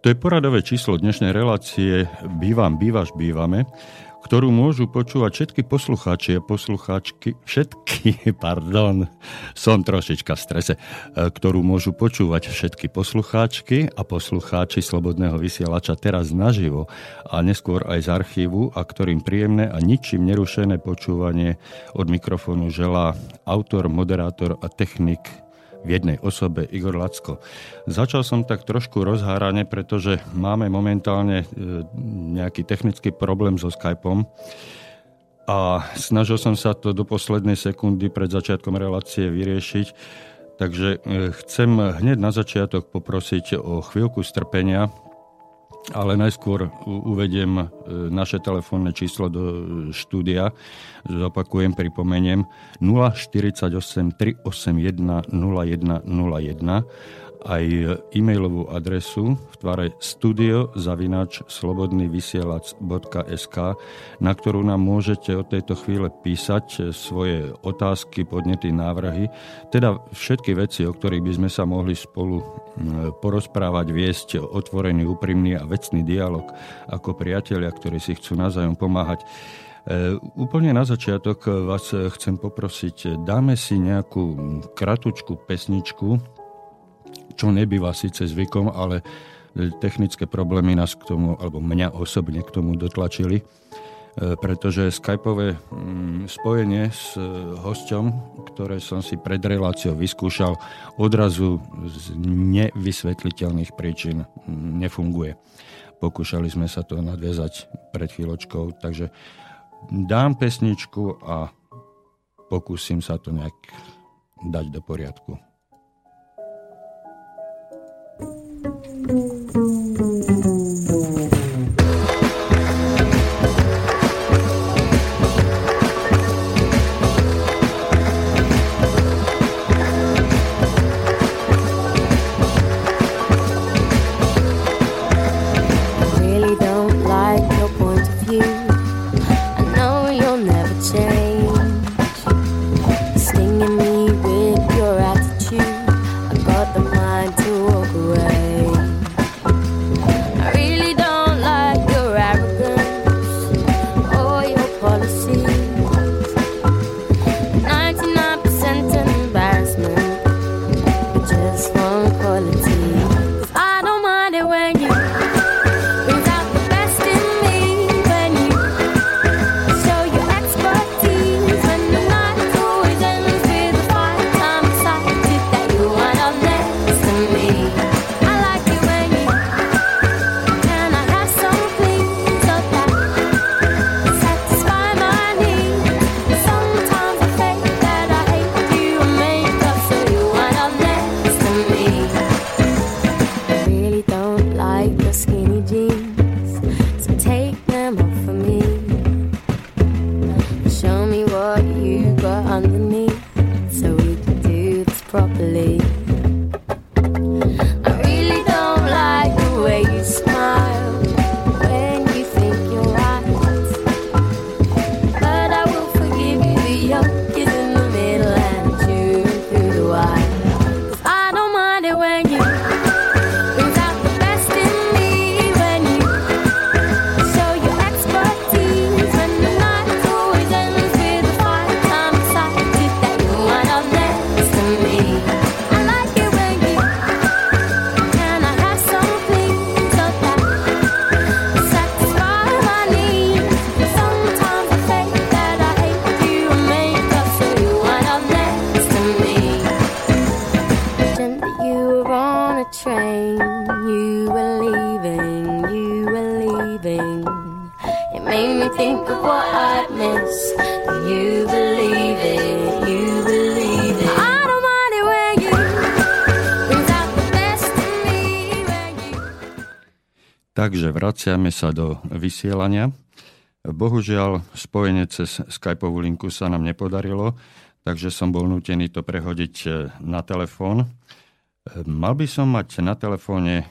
To je poradové číslo dnešnej relácie Bývam, bývaš, bývame, ktorú môžu počúvať všetky poslucháči a poslucháčky, všetky, pardon, som trošička v strese, e, ktorú môžu počúvať všetky poslucháčky a poslucháči Slobodného vysielača teraz naživo a neskôr aj z archívu a ktorým príjemné a ničím nerušené počúvanie od mikrofónu želá autor, moderátor a technik v jednej osobe Igor Lacko. Začal som tak trošku rozhárane, pretože máme momentálne e, nejaký technický problém so Skypeom a snažil som sa to do poslednej sekundy pred začiatkom relácie vyriešiť. Takže e, chcem hneď na začiatok poprosiť o chvíľku strpenia, ale najskôr uvediem e, naše telefónne číslo do štúdia. Zopakujem, pripomeniem 048 381 0101 aj e-mailovú adresu v tvare studiozavinač.slobodnyvysielac.sk na ktorú nám môžete od tejto chvíle písať svoje otázky, podnety, návrhy, teda všetky veci, o ktorých by sme sa mohli spolu porozprávať, viesť otvorený, úprimný a vecný dialog ako priatelia, ktorí si chcú navzájom pomáhať. E, úplne na začiatok vás chcem poprosiť, dáme si nejakú kratučku pesničku, čo nebýva síce zvykom, ale technické problémy nás k tomu, alebo mňa osobne k tomu dotlačili, e, pretože skypové mm, spojenie s hosťom, ktoré som si pred reláciou vyskúšal, odrazu z nevysvetliteľných príčin nefunguje. Pokúšali sme sa to nadviazať pred chvíľočkou, takže dám pesničku a pokúsim sa to nejak dať do poriadku. Vraciame sa do vysielania. Bohužiaľ, spojenie cez Skypeovú linku sa nám nepodarilo, takže som bol nutený to prehodiť e, na telefón. E, mal by som mať na telefóne e,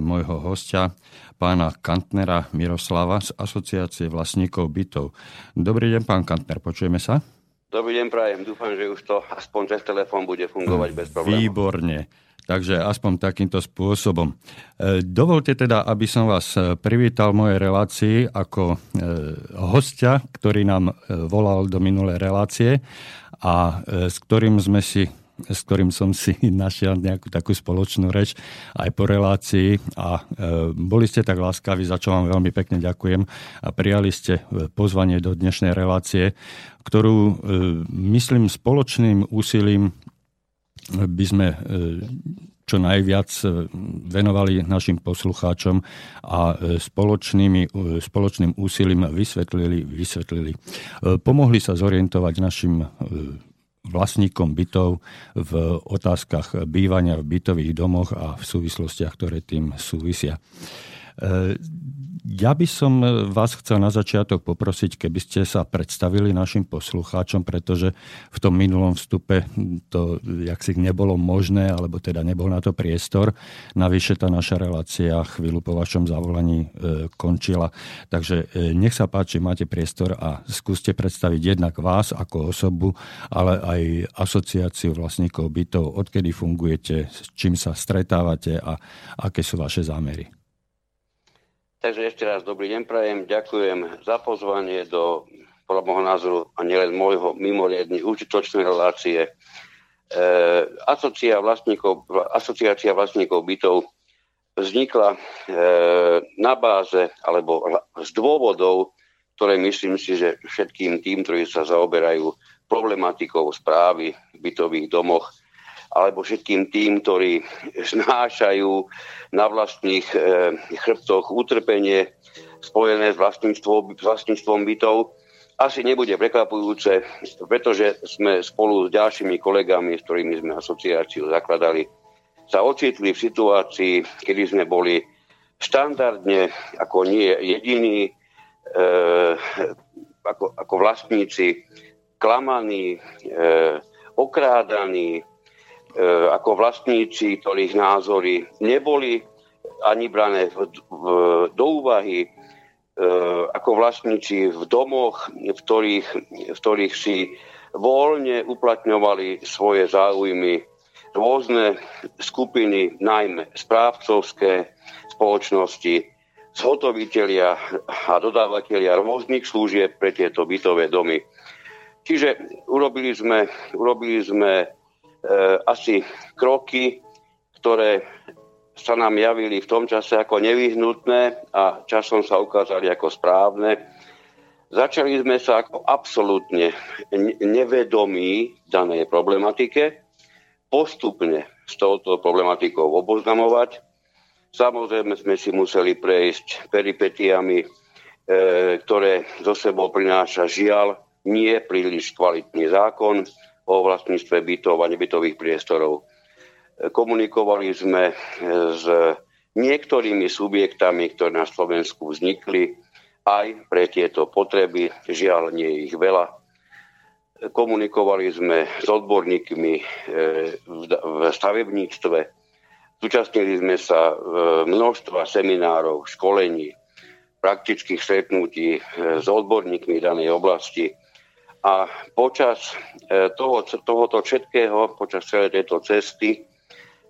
môjho hostia, pána Kantnera Miroslava z Asociácie vlastníkov bytov. Dobrý deň, pán Kantner, počujeme sa? Dobrý deň, prajem. Dúfam, že už to aspoň cez telefón bude fungovať bez problémov. Výborne. Takže aspoň takýmto spôsobom. E, dovolte teda, aby som vás privítal v mojej relácii ako hostia, ktorý nám volal do minulej relácie a s ktorým sme si s ktorým som si našiel nejakú takú spoločnú reč aj po relácii a e, boli ste tak láskaví, za čo vám veľmi pekne ďakujem a prijali ste e, pozvanie do dnešnej relácie, ktorú e, myslím spoločným úsilím by sme čo najviac venovali našim poslucháčom a spoločnými, spoločným úsilím vysvetlili, vysvetlili. Pomohli sa zorientovať našim vlastníkom bytov v otázkach bývania v bytových domoch a v súvislostiach, ktoré tým súvisia. E, ja by som vás chcel na začiatok poprosiť, keby ste sa predstavili našim poslucháčom, pretože v tom minulom vstupe to jak si nebolo možné, alebo teda nebol na to priestor. Navyše tá naša relácia chvíľu po vašom zavolaní e, končila. Takže e, nech sa páči, máte priestor a skúste predstaviť jednak vás ako osobu, ale aj asociáciu vlastníkov bytov, odkedy fungujete, s čím sa stretávate a aké sú vaše zámery. Takže ešte raz dobrý deň prajem, ďakujem za pozvanie do, podľa môjho názoru, a nielen môjho, mimoriadne užitočnej relácie. E, asociácia, vlastníkov, asociácia vlastníkov bytov vznikla e, na báze, alebo z dôvodov, ktoré myslím si, že všetkým tým, ktorí sa zaoberajú problematikou správy v bytových domoch, alebo všetkým tým, ktorí znášajú na vlastných e, chrbtoch utrpenie spojené s vlastníctvom, vlastníctvom bytov, asi nebude prekvapujúce, pretože sme spolu s ďalšími kolegami, s ktorými sme asociáciu zakladali, sa ocitli v situácii, kedy sme boli štandardne, ako nie jediní, e, ako, ako vlastníci, klamaní, e, okrádaní, ako vlastníci, ktorých názory neboli ani brané do úvahy, e, ako vlastníci v domoch, v ktorých, v ktorých si voľne uplatňovali svoje záujmy rôzne skupiny, najmä správcovské spoločnosti, zhotovitelia a dodávateľia rôznych služieb pre tieto bytové domy. Čiže urobili sme, urobili sme E, asi kroky, ktoré sa nám javili v tom čase ako nevyhnutné a časom sa ukázali ako správne. Začali sme sa ako absolútne nevedomí danej problematike postupne s touto problematikou oboznamovať. Samozrejme sme si museli prejsť peripetiami, e, ktoré zo sebou prináša žiaľ nie príliš kvalitný zákon, o vlastníctve bytov a nebytových priestorov. Komunikovali sme s niektorými subjektami, ktoré na Slovensku vznikli aj pre tieto potreby. Žiaľ, nie ich veľa. Komunikovali sme s odborníkmi e, v stavebníctve. Zúčastnili sme sa množstva seminárov, školení, praktických stretnutí s odborníkmi danej oblasti a počas e, toho, tohoto všetkého, počas celej tejto cesty,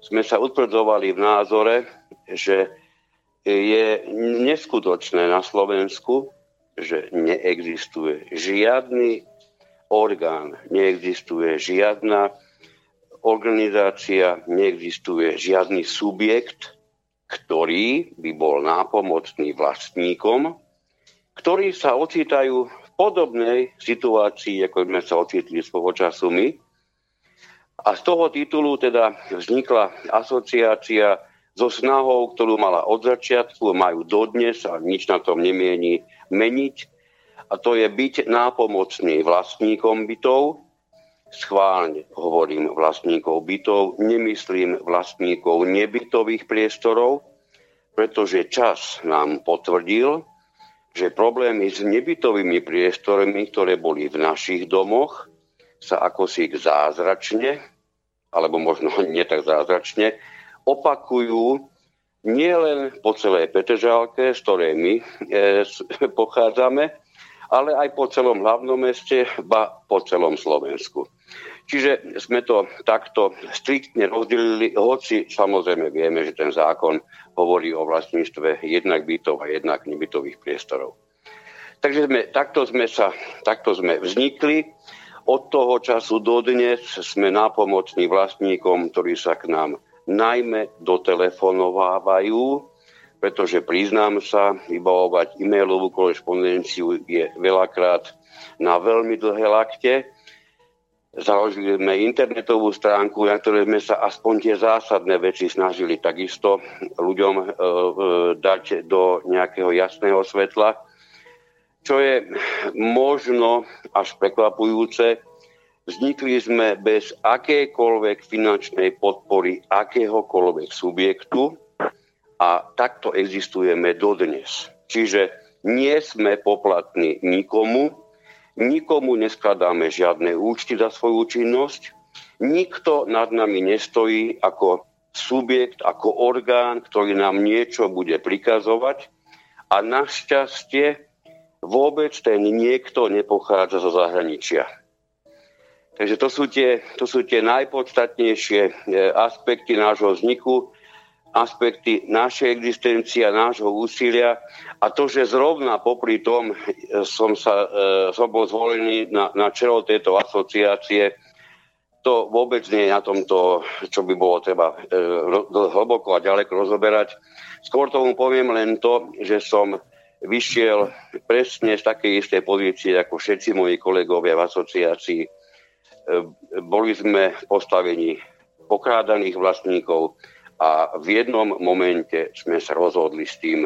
sme sa utvrdzovali v názore, že je neskutočné na Slovensku, že neexistuje žiadny orgán, neexistuje žiadna organizácia, neexistuje žiadny subjekt, ktorý by bol nápomocný vlastníkom, ktorí sa ocitajú podobnej situácii, ako sme sa ocitli svojho času my. A z toho titulu teda vznikla asociácia so snahou, ktorú mala od začiatku, majú dodnes a nič na tom nemieni meniť. A to je byť nápomocný vlastníkom bytov. Schválne hovorím vlastníkov bytov, nemyslím vlastníkov nebytových priestorov, pretože čas nám potvrdil, že problémy s nebytovými priestormi, ktoré boli v našich domoch, sa ako si zázračne, alebo možno nie tak zázračne, opakujú nielen po celej Petržálke, z ktorej my e, pochádzame, ale aj po celom hlavnom meste, ba po celom Slovensku. Čiže sme to takto striktne rozdelili, hoci samozrejme vieme, že ten zákon hovorí o vlastníctve jednak bytov a jednak nebytových priestorov. Takže sme, takto, sme sa, takto sme vznikli. Od toho času do dnes sme nápomocní vlastníkom, ktorí sa k nám najmä dotelefonovávajú, pretože priznám sa, vybavovať e-mailovú korespondenciu je veľakrát na veľmi dlhé lakte Založili sme internetovú stránku, na ktorej sme sa aspoň tie zásadné veci snažili takisto ľuďom e, e, dať do nejakého jasného svetla. Čo je možno až prekvapujúce, vznikli sme bez akékoľvek finančnej podpory akéhokoľvek subjektu a takto existujeme dodnes. Čiže nie sme poplatní nikomu, Nikomu neskladáme žiadne účty za svoju činnosť. Nikto nad nami nestojí ako subjekt, ako orgán, ktorý nám niečo bude prikazovať. A našťastie vôbec ten niekto nepochádza zo zahraničia. Takže to sú tie, to sú tie najpodstatnejšie e, aspekty nášho vzniku aspekty našej existencie a nášho úsilia a to, že zrovna popri tom e, som, sa, e, som bol zvolený na, na čelo tejto asociácie, to vôbec nie je na tomto, čo by bolo treba e, hlboko a ďaleko rozoberať. Skôr tomu poviem len to, že som vyšiel presne z takej istej pozície ako všetci moji kolegovia v asociácii. Boli sme postavení pokrádaných vlastníkov, a v jednom momente sme sa rozhodli s tým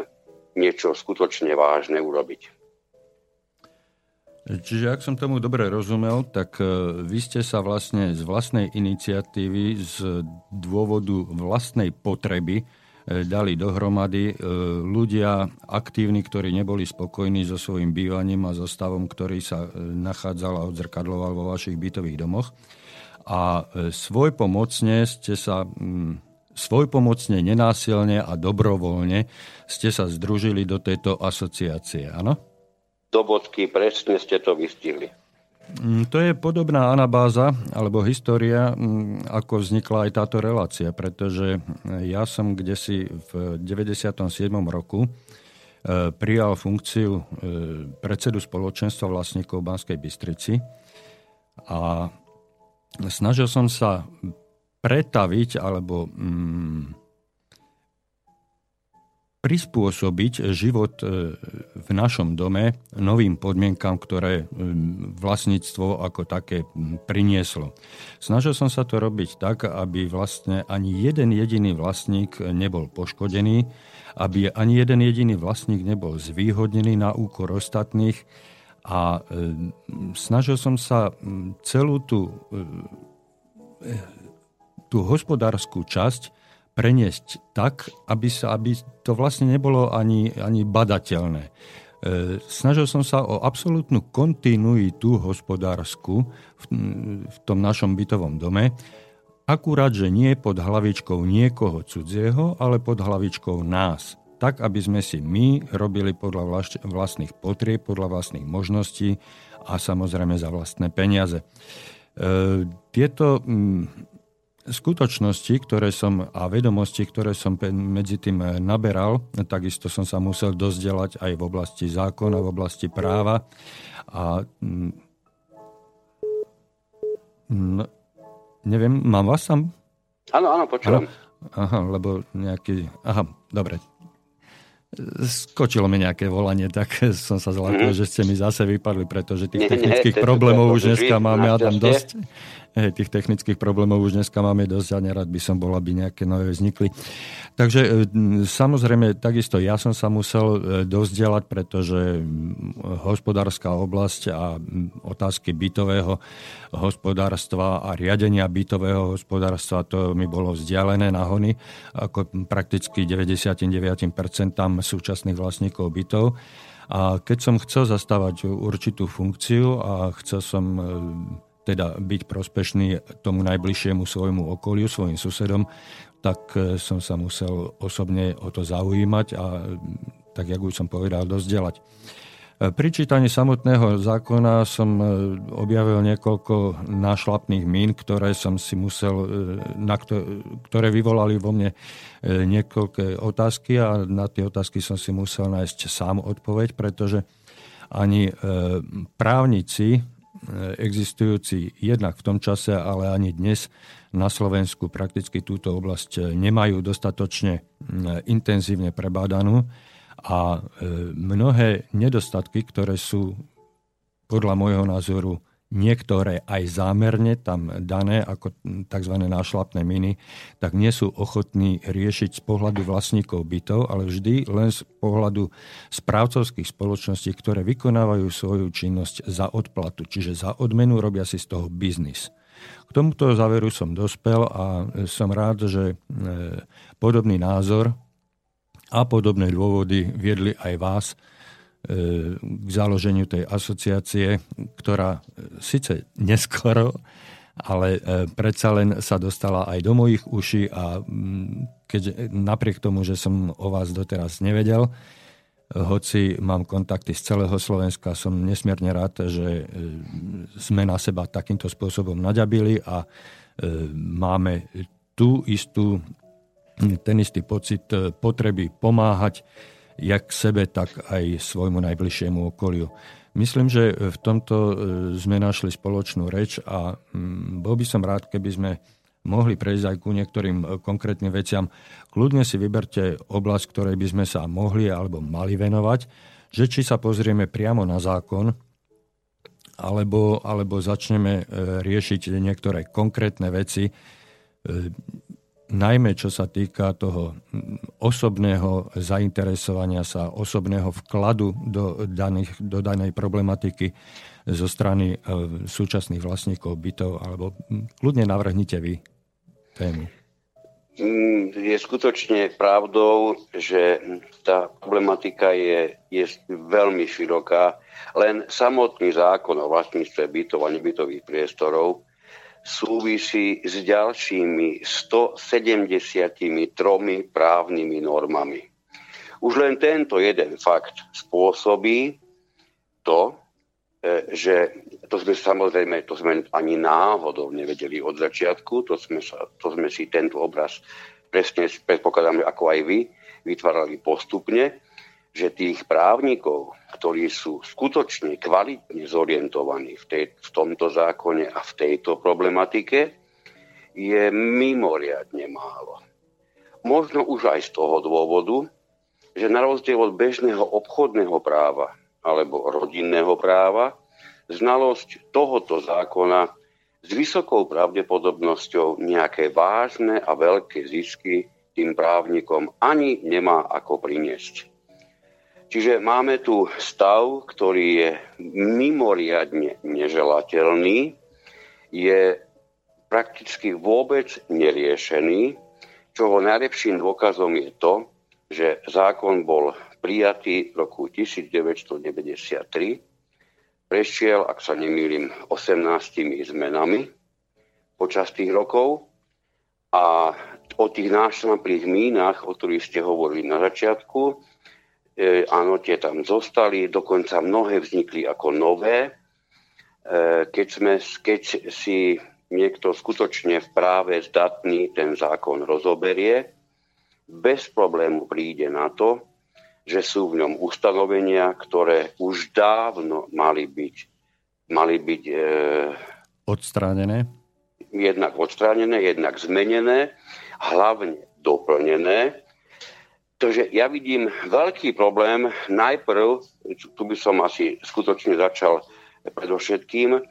niečo skutočne vážne urobiť. Čiže ak som tomu dobre rozumel, tak e, vy ste sa vlastne z vlastnej iniciatívy, z dôvodu vlastnej potreby e, dali dohromady e, ľudia aktívni, ktorí neboli spokojní so svojím bývaním a so stavom, ktorý sa nachádzal a odzrkadloval vo vašich bytových domoch. A svoj pomocne ste sa mm, svojpomocne, nenásilne a dobrovoľne ste sa združili do tejto asociácie, áno? Do bodky, presne ste to vystihli. Mm, to je podobná anabáza alebo história, mm, ako vznikla aj táto relácia, pretože ja som kde si v 97. roku e, prijal funkciu e, predsedu spoločenstva vlastníkov Banskej Bystrici a snažil som sa pretaviť alebo mm, prispôsobiť život e, v našom dome novým podmienkam, ktoré mm, vlastníctvo ako také mm, prinieslo. Snažil som sa to robiť tak, aby vlastne ani jeden jediný vlastník nebol poškodený, aby ani jeden jediný vlastník nebol zvýhodnený na úkor ostatných a e, snažil som sa celú tú e, tú hospodárskú časť preniesť tak, aby, sa, aby to vlastne nebolo ani, ani badateľné. E, snažil som sa o absolútnu kontinuitu hospodárskú v, v tom našom bytovom dome, akurát, že nie pod hlavičkou niekoho cudzieho, ale pod hlavičkou nás. Tak, aby sme si my robili podľa vlastných potrieb, podľa vlastných možností a samozrejme za vlastné peniaze. E, tieto skutočnosti, ktoré som a vedomosti, ktoré som medzi tým eh, naberal, takisto som sa musel dozdelať aj v oblasti zákona, v oblasti práva. A mm, no, neviem, mám vás tam? Áno, áno, počujem. Aha, lebo nejaký... Aha, dobre, skočilo mi nejaké volanie, tak som sa zlákol, mm. že ste mi zase vypadli, pretože tých technických problémov už dneska máme tam dosť. Hej, tých technických problémov už dneska máme dosť a nerad by som bol, aby nejaké nové vznikli. Takže e, samozrejme, takisto ja som sa musel e, dozdelať, pretože hospodárska oblasť a otázky bytového hospodárstva a riadenia bytového hospodárstva, to mi bolo vzdialené hony, ako prakticky 99% súčasných vlastníkov bytov. A keď som chcel zastávať určitú funkciu a chcel som e, teda byť prospešný tomu najbližšiemu svojmu okoliu, svojim susedom, tak e, som sa musel osobne o to zaujímať a tak, jak už som povedal, dozdelať. Pri čítaní samotného zákona som e, objavil niekoľko nášlapných mín, ktoré som si musel, e, na ktoré vyvolali vo mne e, niekoľké otázky a na tie otázky som si musel nájsť sám odpoveď, pretože ani právnici existujúci jednak v tom čase, ale ani dnes na Slovensku prakticky túto oblasť nemajú dostatočne intenzívne prebádanú. A e, mnohé nedostatky, ktoré sú podľa môjho názoru niektoré aj zámerne tam dané ako tzv. nášlapné miny, tak nie sú ochotní riešiť z pohľadu vlastníkov bytov, ale vždy len z pohľadu správcovských spoločností, ktoré vykonávajú svoju činnosť za odplatu, čiže za odmenu robia si z toho biznis. K tomuto záveru som dospel a som rád, že e, podobný názor a podobné dôvody viedli aj vás k založeniu tej asociácie, ktorá e, síce neskoro, ale e, predsa len sa dostala aj do mojich uší a mm, keď napriek tomu, že som o vás doteraz nevedel, hoci mám kontakty z celého Slovenska, som nesmierne rád, že sme na seba takýmto spôsobom naďabili a máme tú istú ten istý pocit e, potreby pomáhať jak sebe, tak aj svojmu najbližšiemu okoliu. Myslím, že v tomto e, sme našli spoločnú reč a mm, bol by som rád, keby sme mohli prejsť aj ku niektorým e, konkrétnym veciam. Kľudne si vyberte oblasť, ktorej by sme sa mohli alebo mali venovať, že či sa pozrieme priamo na zákon, alebo, alebo začneme riešiť niektoré konkrétne veci najmä čo sa týka toho osobného zainteresovania sa, osobného vkladu do, daných, do danej problematiky zo strany e, súčasných vlastníkov bytov, alebo kľudne navrhnite vy tému. Mm, je skutočne pravdou, že tá problematika je, je veľmi široká. Len samotný zákon o vlastníctve bytov a nebytových priestorov súvisí s ďalšími 173 právnymi normami. Už len tento jeden fakt spôsobí to, e, že to sme samozrejme, to sme ani náhodou nevedeli od začiatku, to sme, to sme si tento obraz presne predpokladáme ako aj vy, vytvárali postupne že tých právnikov, ktorí sú skutočne kvalitne zorientovaní v, tej, v tomto zákone a v tejto problematike, je mimoriadne málo. Možno už aj z toho dôvodu, že na rozdiel od bežného obchodného práva alebo rodinného práva, znalosť tohoto zákona s vysokou pravdepodobnosťou nejaké vážne a veľké zisky tým právnikom ani nemá ako priniesť. Čiže máme tu stav, ktorý je mimoriadne neželateľný, je prakticky vôbec neriešený, čoho najlepším dôkazom je to, že zákon bol prijatý v roku 1993, prešiel, ak sa nemýlim, 18 zmenami počas tých rokov. A o tých nášľaplých mínach, o ktorých ste hovorili na začiatku, E, áno, tie tam zostali, dokonca mnohé vznikli ako nové. E, keď, sme, keď si niekto skutočne v práve zdatný ten zákon rozoberie, bez problému príde na to, že sú v ňom ustanovenia, ktoré už dávno mali byť, mali byť e, odstránené. Jednak odstránené, jednak zmenené, hlavne doplnené Takže ja vidím veľký problém. Najprv, tu by som asi skutočne začal predovšetkým, e,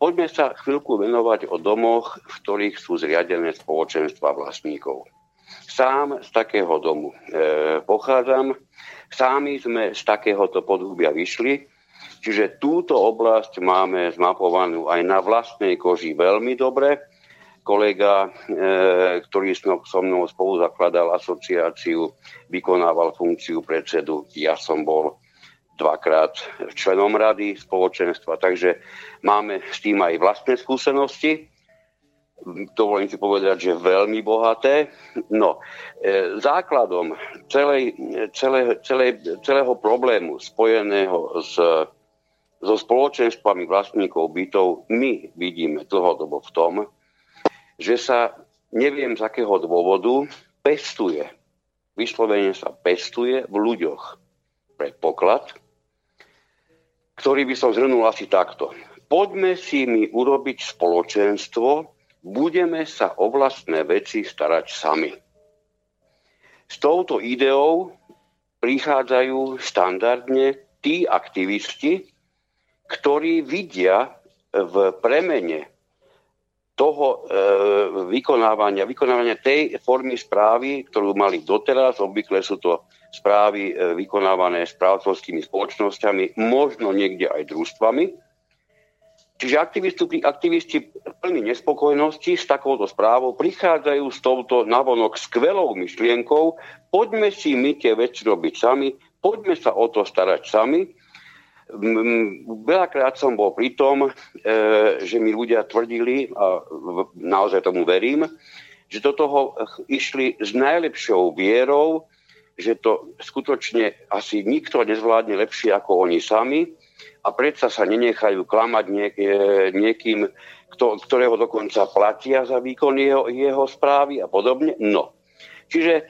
poďme sa chvíľku venovať o domoch, v ktorých sú zriadené spoločenstva vlastníkov. Sám z takého domu e, pochádzam, sami sme z takéhoto podhubia vyšli, čiže túto oblasť máme zmapovanú aj na vlastnej koži veľmi dobre kolega, e, ktorý so mnou spolu zakladal asociáciu, vykonával funkciu predsedu. Ja som bol dvakrát členom rady spoločenstva, takže máme s tým aj vlastné skúsenosti. dovolím si povedať, že veľmi bohaté. No, e, základom celej, celé, celé, celého problému spojeného s, so spoločenstvami vlastníkov bytov my vidíme dlhodobo v tom, že sa neviem z akého dôvodu pestuje, vyslovene sa pestuje v ľuďoch predpoklad, ktorý by som zhrnul asi takto. Poďme si mi urobiť spoločenstvo, budeme sa o vlastné veci starať sami. S touto ideou prichádzajú štandardne tí aktivisti, ktorí vidia v premene toho e, vykonávania, vykonávania tej formy správy, ktorú mali doteraz, obvykle sú to správy e, vykonávané správcovskými spoločnosťami, možno niekde aj družstvami, Čiže aktivisti, aktivisti plní nespokojnosti s takouto správou prichádzajú s touto navonok skvelou myšlienkou, poďme si my tie veci robiť sami, poďme sa o to starať sami. Veľakrát som bol pri tom, e, že mi ľudia tvrdili, a naozaj tomu verím, že do toho išli s najlepšou vierou, že to skutočne asi nikto nezvládne lepšie ako oni sami a predsa sa nenechajú klamať niek- niekým, kto, ktorého dokonca platia za výkon jeho, jeho správy a podobne. No. Čiže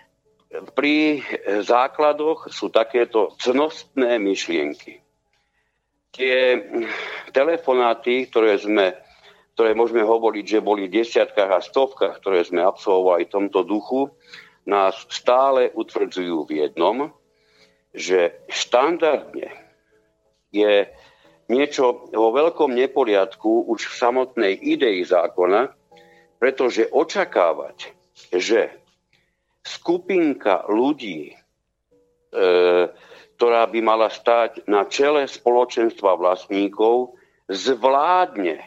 pri základoch sú takéto cnostné myšlienky. Tie telefonáty, ktoré sme ktoré môžeme hovoriť, že boli v desiatkách a stovkách, ktoré sme absolvovali v tomto duchu, nás stále utvrdzujú v jednom, že štandardne je niečo vo veľkom neporiadku už v samotnej idei zákona, pretože očakávať, že skupinka ľudí, e, ktorá by mala stáť na čele spoločenstva vlastníkov, zvládne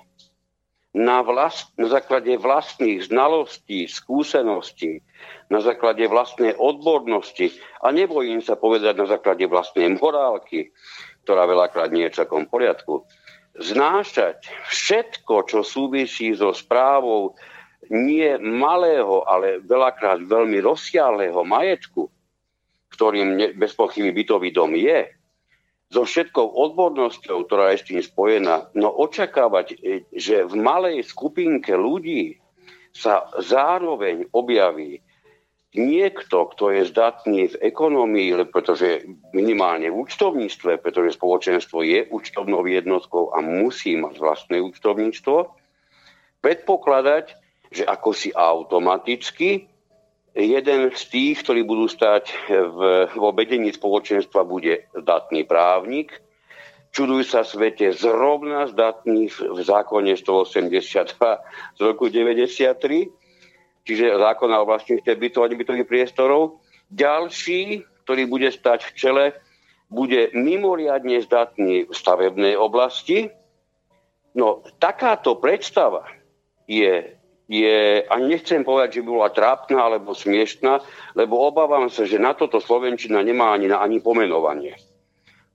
na, vlast, na základe vlastných znalostí, skúseností, na základe vlastnej odbornosti a nebojím sa povedať na základe vlastnej morálky, ktorá veľakrát nie je v takom poriadku, znášať všetko, čo súvisí so správou nie malého, ale veľakrát veľmi rozsiahlého majetku, ktorým bez pochyby bytový dom je, so všetkou odbornosťou, ktorá je s tým spojená, no očakávať, že v malej skupinke ľudí sa zároveň objaví niekto, kto je zdatný v ekonomii, pretože minimálne v účtovníctve, pretože spoločenstvo je účtovnou jednotkou a musí mať vlastné účtovníctvo, predpokladať, že ako si automaticky jeden z tých, ktorí budú stať v, vo vedení spoločenstva, bude zdatný právnik, čuduj sa svete, zrovna zdatný v zákone 182 z roku 93, čiže zákona o vlastníctve bytov a nebytových priestorov. Ďalší, ktorý bude stať v čele, bude mimoriadne zdatný v stavebnej oblasti. No, takáto predstava je, je, a nechcem povedať, že by bola trápna alebo smiešná, lebo obávam sa, že na toto Slovenčina nemá ani, ani pomenovanie.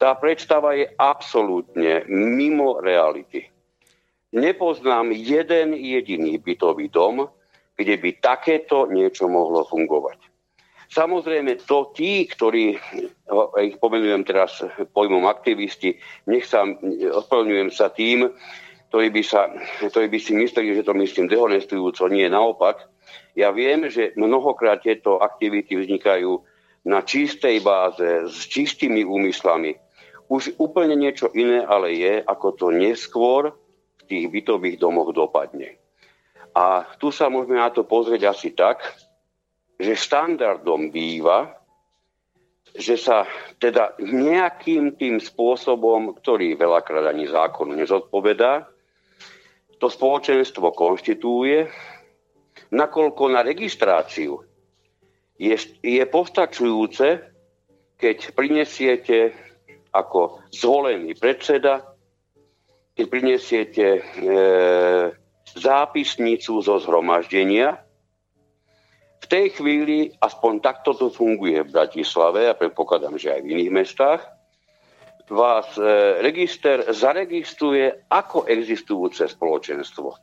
Tá predstava je absolútne mimo reality. Nepoznám jeden jediný bytový dom, kde by takéto niečo mohlo fungovať. Samozrejme, to tí, ktorí, ich pomenujem teraz pojmom aktivisti, nech sa, ospravedlňujem sa tým, ktorí by, sa, ktorí by si mysleli, že to myslím dehonestujúco, nie naopak. Ja viem, že mnohokrát tieto aktivity vznikajú na čistej báze, s čistými úmyslami. Už úplne niečo iné ale je, ako to neskôr v tých bytových domoch dopadne. A tu sa môžeme na to pozrieť asi tak, že štandardom býva, že sa teda nejakým tým spôsobom, ktorý veľakrát ani zákonu nezodpovedá, to spoločenstvo konštitúje, nakoľko na registráciu je, je postačujúce, keď prinesiete ako zvolený predseda, keď prinesiete e, zápisnicu zo zhromaždenia. V tej chvíli, aspoň takto to funguje v Bratislave a predpokladám, že aj v iných mestách, vás e, register zaregistruje ako existujúce spoločenstvo.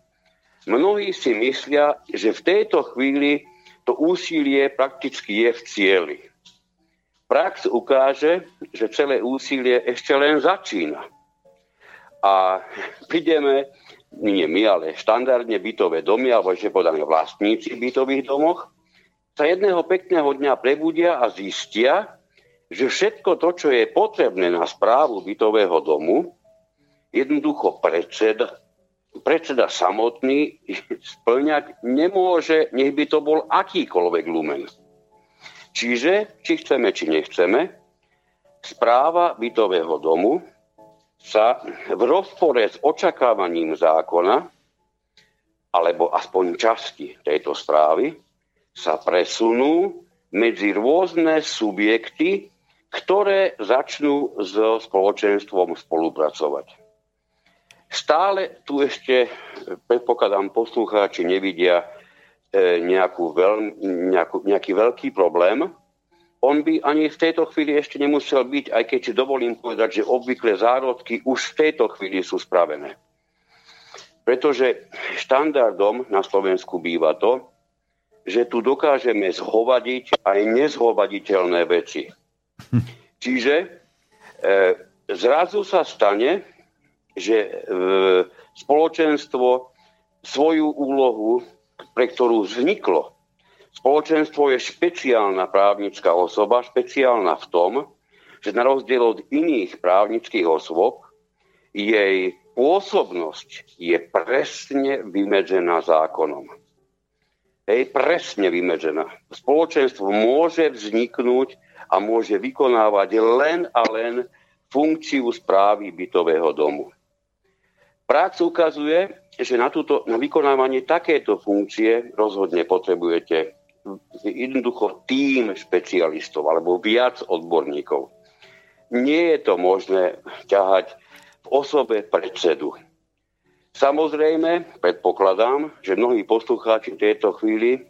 Mnohí si myslia, že v tejto chvíli to úsilie prakticky je v cieli. Prax ukáže, že celé úsilie ešte len začína. A prídeme, nie my, ale štandardne bytové domy, alebo ešte podáme vlastníci bytových domoch, sa jedného pekného dňa prebudia a zistia, že všetko to, čo je potrebné na správu bytového domu, jednoducho predseda, predseda samotný splňať nemôže, nech by to bol akýkoľvek lumen. Čiže, či chceme, či nechceme, správa bytového domu sa v rozpore s očakávaním zákona, alebo aspoň časti tejto správy, sa presunú medzi rôzne subjekty, ktoré začnú so spoločenstvom spolupracovať. Stále tu ešte, predpokladám, poslucháči nevidia E, nejakú veľ, nejakú, nejaký veľký problém, on by ani v tejto chvíli ešte nemusel byť, aj keď si dovolím povedať, že obvykle zárodky už v tejto chvíli sú spravené. Pretože štandardom na Slovensku býva to, že tu dokážeme zhovadiť aj nezhovaditeľné veci. Čiže e, zrazu sa stane, že e, spoločenstvo svoju úlohu pre ktorú vzniklo. Spoločenstvo je špeciálna právnická osoba, špeciálna v tom, že na rozdiel od iných právnických osôb, jej pôsobnosť je presne vymedzená zákonom. Hej, presne vymedzená. Spoločenstvo môže vzniknúť a môže vykonávať len a len funkciu správy bytového domu. Prax ukazuje, že na, túto, na vykonávanie takéto funkcie rozhodne potrebujete jednoducho tým špecialistov alebo viac odborníkov. Nie je to možné ťahať v osobe predsedu. Samozrejme, predpokladám, že mnohí poslucháči v tejto chvíli e,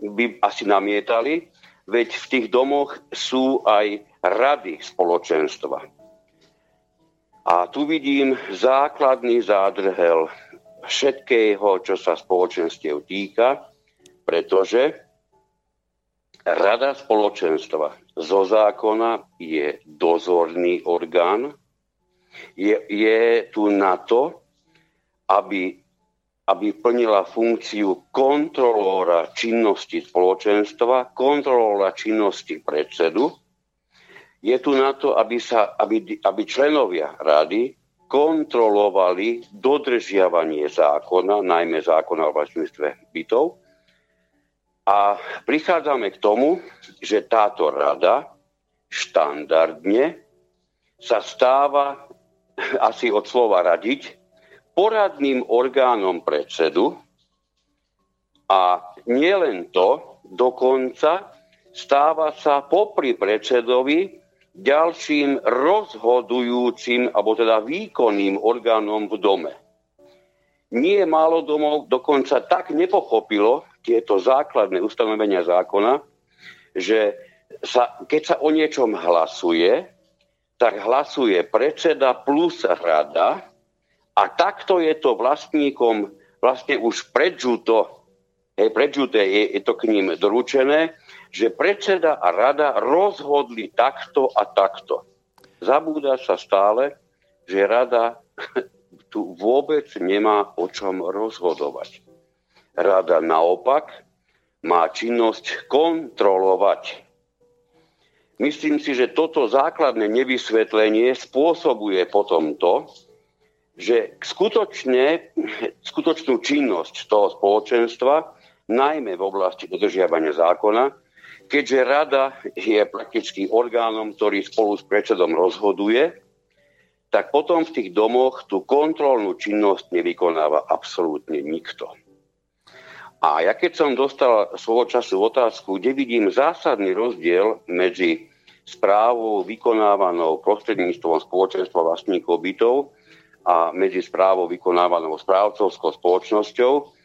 by asi namietali, veď v tých domoch sú aj rady spoločenstva. A tu vidím základný zádrhel všetkého, čo sa spoločenstiev týka, pretože Rada spoločenstva zo zákona je dozorný orgán, je, je tu na to, aby, aby plnila funkciu kontrolóra činnosti spoločenstva, kontrolóra činnosti predsedu je tu na to, aby, sa, aby, aby členovia rady kontrolovali dodržiavanie zákona, najmä zákona o vlastníctve bytov. A prichádzame k tomu, že táto rada štandardne sa stáva, asi od slova radiť, poradným orgánom predsedu a nielen to, dokonca stáva sa popri predsedovi ďalším rozhodujúcim, alebo teda výkonným orgánom v dome. Nie málo domov dokonca tak nepochopilo tieto základné ustanovenia zákona, že sa, keď sa o niečom hlasuje, tak hlasuje predseda plus rada a takto je to vlastníkom vlastne už predžuto, hej, predžuté je, je to k ním doručené, že predseda a rada rozhodli takto a takto. Zabúda sa stále, že rada tu vôbec nemá o čom rozhodovať. Rada naopak má činnosť kontrolovať. Myslím si, že toto základné nevysvetlenie spôsobuje potom to, že skutočne, skutočnú činnosť toho spoločenstva, najmä v oblasti dodržiavania zákona, keďže rada je prakticky orgánom, ktorý spolu s predsedom rozhoduje, tak potom v tých domoch tú kontrolnú činnosť nevykonáva absolútne nikto. A ja keď som dostal svojho času otázku, kde vidím zásadný rozdiel medzi správou vykonávanou prostredníctvom spoločenstva vlastníkov bytov a medzi správou vykonávanou správcovskou spoločnosťou,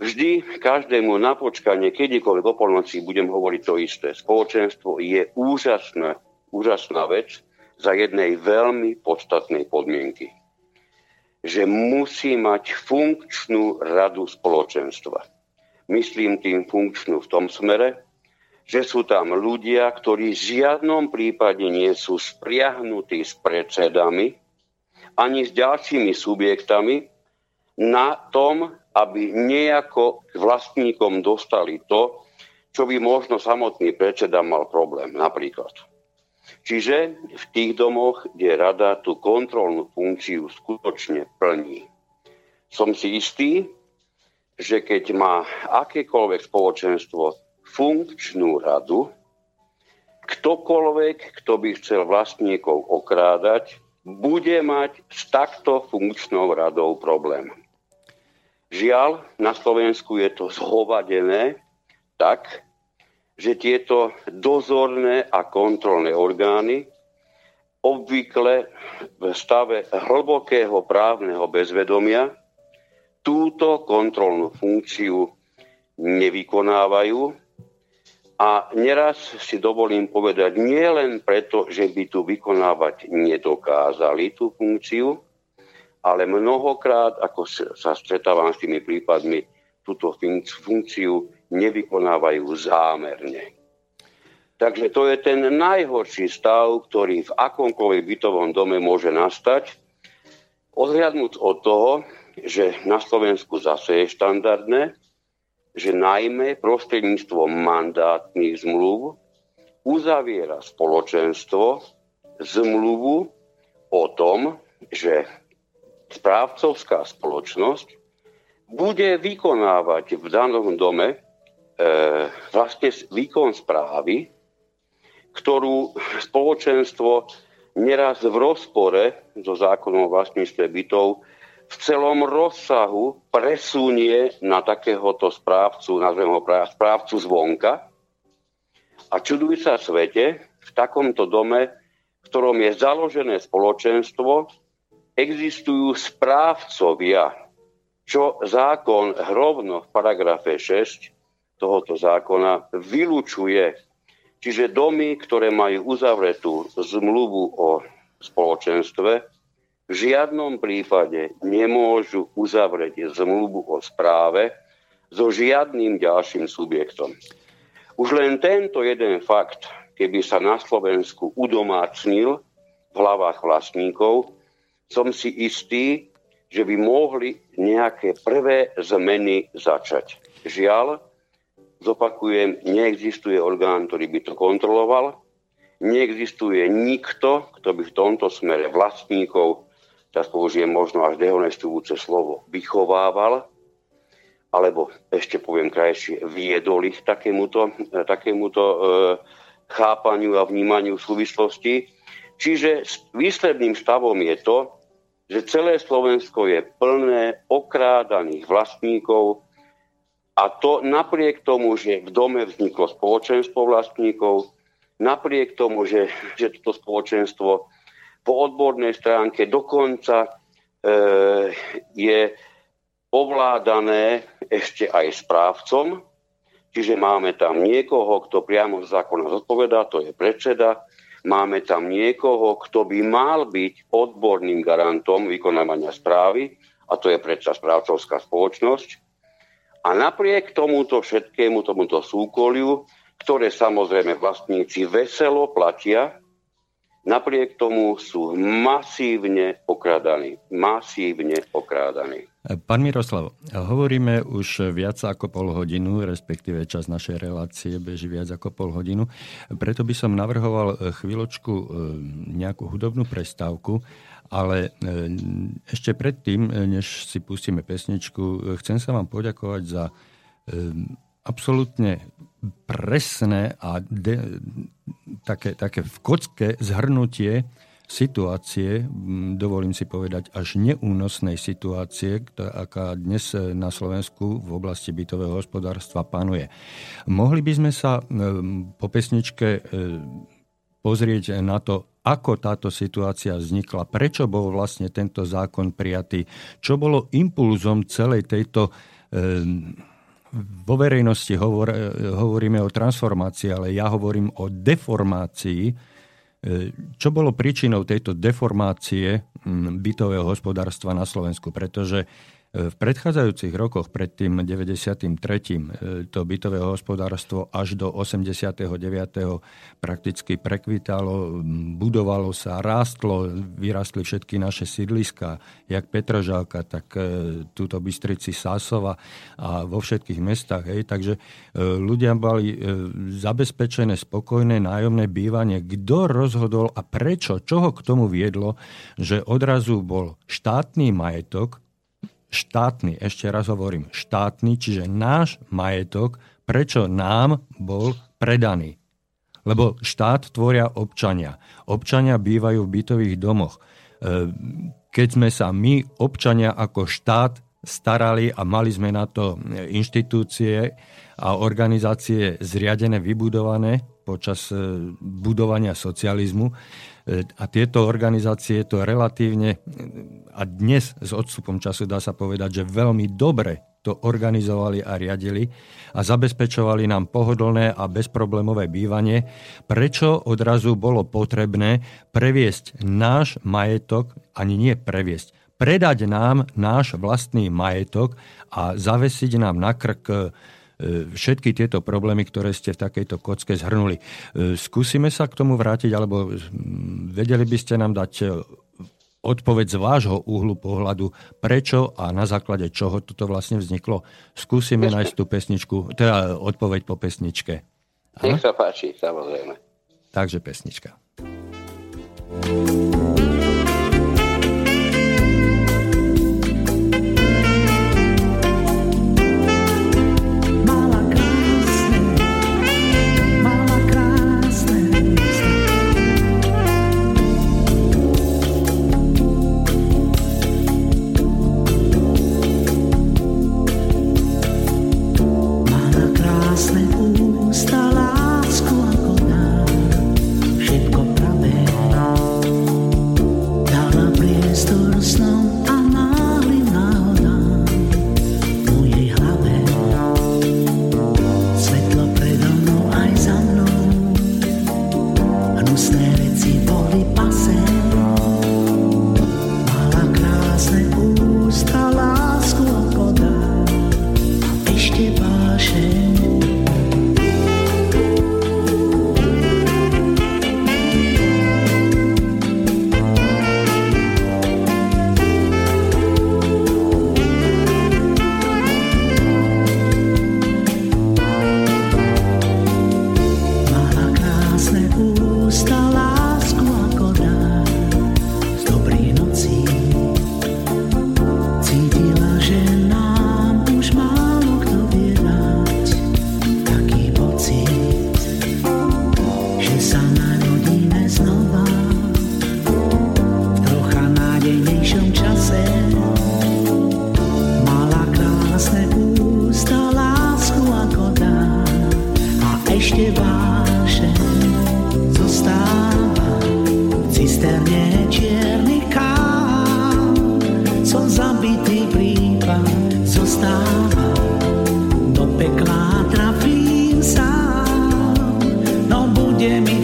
Vždy každému na počkanie, kedykoľvek o polnoci budem hovoriť to isté. Spoločenstvo je úžasná, úžasná vec za jednej veľmi podstatnej podmienky. že musí mať funkčnú radu spoločenstva. Myslím tým funkčnú v tom smere, že sú tam ľudia, ktorí v žiadnom prípade nie sú spriahnutí s predsedami ani s ďalšími subjektami na tom, aby nejako vlastníkom dostali to, čo by možno samotný predseda mal problém napríklad. Čiže v tých domoch, kde rada tú kontrolnú funkciu skutočne plní. Som si istý, že keď má akékoľvek spoločenstvo funkčnú radu, ktokoľvek, kto by chcel vlastníkov okrádať, bude mať s takto funkčnou radou problém. Žiaľ, na Slovensku je to zhovadené tak, že tieto dozorné a kontrolné orgány obvykle v stave hlbokého právneho bezvedomia túto kontrolnú funkciu nevykonávajú a neraz si dovolím povedať nie len preto, že by tu vykonávať nedokázali tú funkciu, ale mnohokrát, ako sa stretávam s tými prípadmi, túto funkciu nevykonávajú zámerne. Takže to je ten najhorší stav, ktorý v akomkoľvek bytovom dome môže nastať. Odhľadnúť od toho, že na Slovensku zase je štandardné, že najmä prostredníctvom mandátnych zmluv uzaviera spoločenstvo zmluvu o tom, že správcovská spoločnosť bude vykonávať v danom dome E, vlastne výkon správy, ktorú spoločenstvo neraz v rozpore so zákonom o vlastníctve bytov v celom rozsahu presunie na takéhoto správcu, nazvem ho správcu zvonka. A čuduj sa svete, v takomto dome, v ktorom je založené spoločenstvo, existujú správcovia, čo zákon hrovno v paragrafe 6 tohoto zákona vylučuje. Čiže domy, ktoré majú uzavretú zmluvu o spoločenstve, v žiadnom prípade nemôžu uzavrieť zmluvu o správe so žiadnym ďalším subjektom. Už len tento jeden fakt, keby sa na Slovensku udomácnil v hlavách vlastníkov, som si istý, že by mohli nejaké prvé zmeny začať. Žiaľ, Zopakujem, neexistuje orgán, ktorý by to kontroloval. Neexistuje nikto, kto by v tomto smere vlastníkov, teraz použijem možno až dehonestujúce slovo, vychovával, alebo ešte poviem krajšie, viedol ich takémuto, takémuto e, chápaniu a vnímaniu súvislosti. Čiže výsledným stavom je to, že celé Slovensko je plné okrádaných vlastníkov, a to napriek tomu, že v dome vzniklo spoločenstvo vlastníkov, napriek tomu, že, že toto spoločenstvo po odbornej stránke dokonca e, je ovládané ešte aj správcom, čiže máme tam niekoho, kto priamo z zákona zodpovedá, to je predseda, máme tam niekoho, kto by mal byť odborným garantom vykonávania správy, a to je predsa správcovská spoločnosť. A napriek tomuto všetkému, tomuto súkoliu, ktoré samozrejme vlastníci veselo platia, napriek tomu sú masívne okradaní. Masívne okradaní. Pán Miroslav, hovoríme už viac ako pol hodinu, respektíve čas našej relácie beží viac ako pol hodinu. Preto by som navrhoval chvíľočku e, nejakú hudobnú prestávku ale e, ešte predtým, než si pustíme pesničku, chcem sa vám poďakovať za absolútne presné a de, také, také v kocke zhrnutie situácie, dovolím si povedať, až neúnosnej situácie, aká dnes na Slovensku v oblasti bytového hospodárstva panuje. Mohli by sme sa po pesničke pozrieť na to, ako táto situácia vznikla, prečo bol vlastne tento zákon prijatý, čo bolo impulzom celej tejto e, vo verejnosti hovor, hovoríme o transformácii, ale ja hovorím o deformácii. Čo bolo príčinou tejto deformácie bytového hospodárstva na Slovensku, pretože v predchádzajúcich rokoch, pred tým 93. to bytové hospodárstvo až do 89. prakticky prekvitalo, budovalo sa, rástlo, vyrastli všetky naše sídliska, jak Petržalka, tak e, túto Bystrici Sásova a vo všetkých mestách. Hej. Takže e, ľudia mali e, zabezpečené spokojné nájomné bývanie. Kto rozhodol a prečo, čo ho k tomu viedlo, že odrazu bol štátny majetok, štátny, ešte raz hovorím, štátny, čiže náš majetok, prečo nám bol predaný. Lebo štát tvoria občania. Občania bývajú v bytových domoch. E, keď sme sa my, občania ako štát, starali a mali sme na to inštitúcie a organizácie zriadené, vybudované počas e, budovania socializmu, a tieto organizácie to relatívne, a dnes s odstupom času dá sa povedať, že veľmi dobre to organizovali a riadili a zabezpečovali nám pohodlné a bezproblémové bývanie, prečo odrazu bolo potrebné previesť náš majetok, ani nie previesť, predať nám náš vlastný majetok a zavesiť nám na krk E, všetky tieto problémy, ktoré ste v takejto kocke zhrnuli. E, skúsime sa k tomu vrátiť, alebo vedeli by ste nám dať e, odpoveď z vášho úhlu pohľadu, prečo a na základe čoho toto vlastne vzniklo. Skúsime nájsť tú pesničku, teda odpoveď po pesničke. Nech sa páči, samozrejme. Takže pesnička. thank you Gdzie me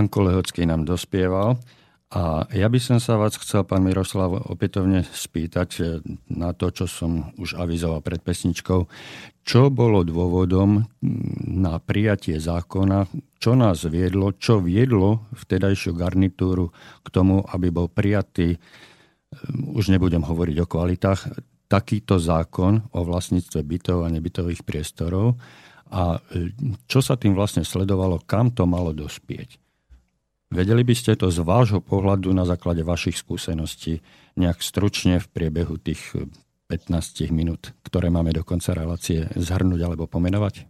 Janko Lehocký nám dospieval. A ja by som sa vás chcel, pán Miroslav, opätovne spýtať na to, čo som už avizoval pred pesničkou. Čo bolo dôvodom na prijatie zákona, čo nás viedlo, čo viedlo vtedajšiu garnitúru k tomu, aby bol prijatý, už nebudem hovoriť o kvalitách, takýto zákon o vlastníctve bytov a nebytových priestorov a čo sa tým vlastne sledovalo, kam to malo dospieť. Vedeli by ste to z vášho pohľadu na základe vašich skúseností nejak stručne v priebehu tých 15 minút, ktoré máme do konca relácie, zhrnúť alebo pomenovať?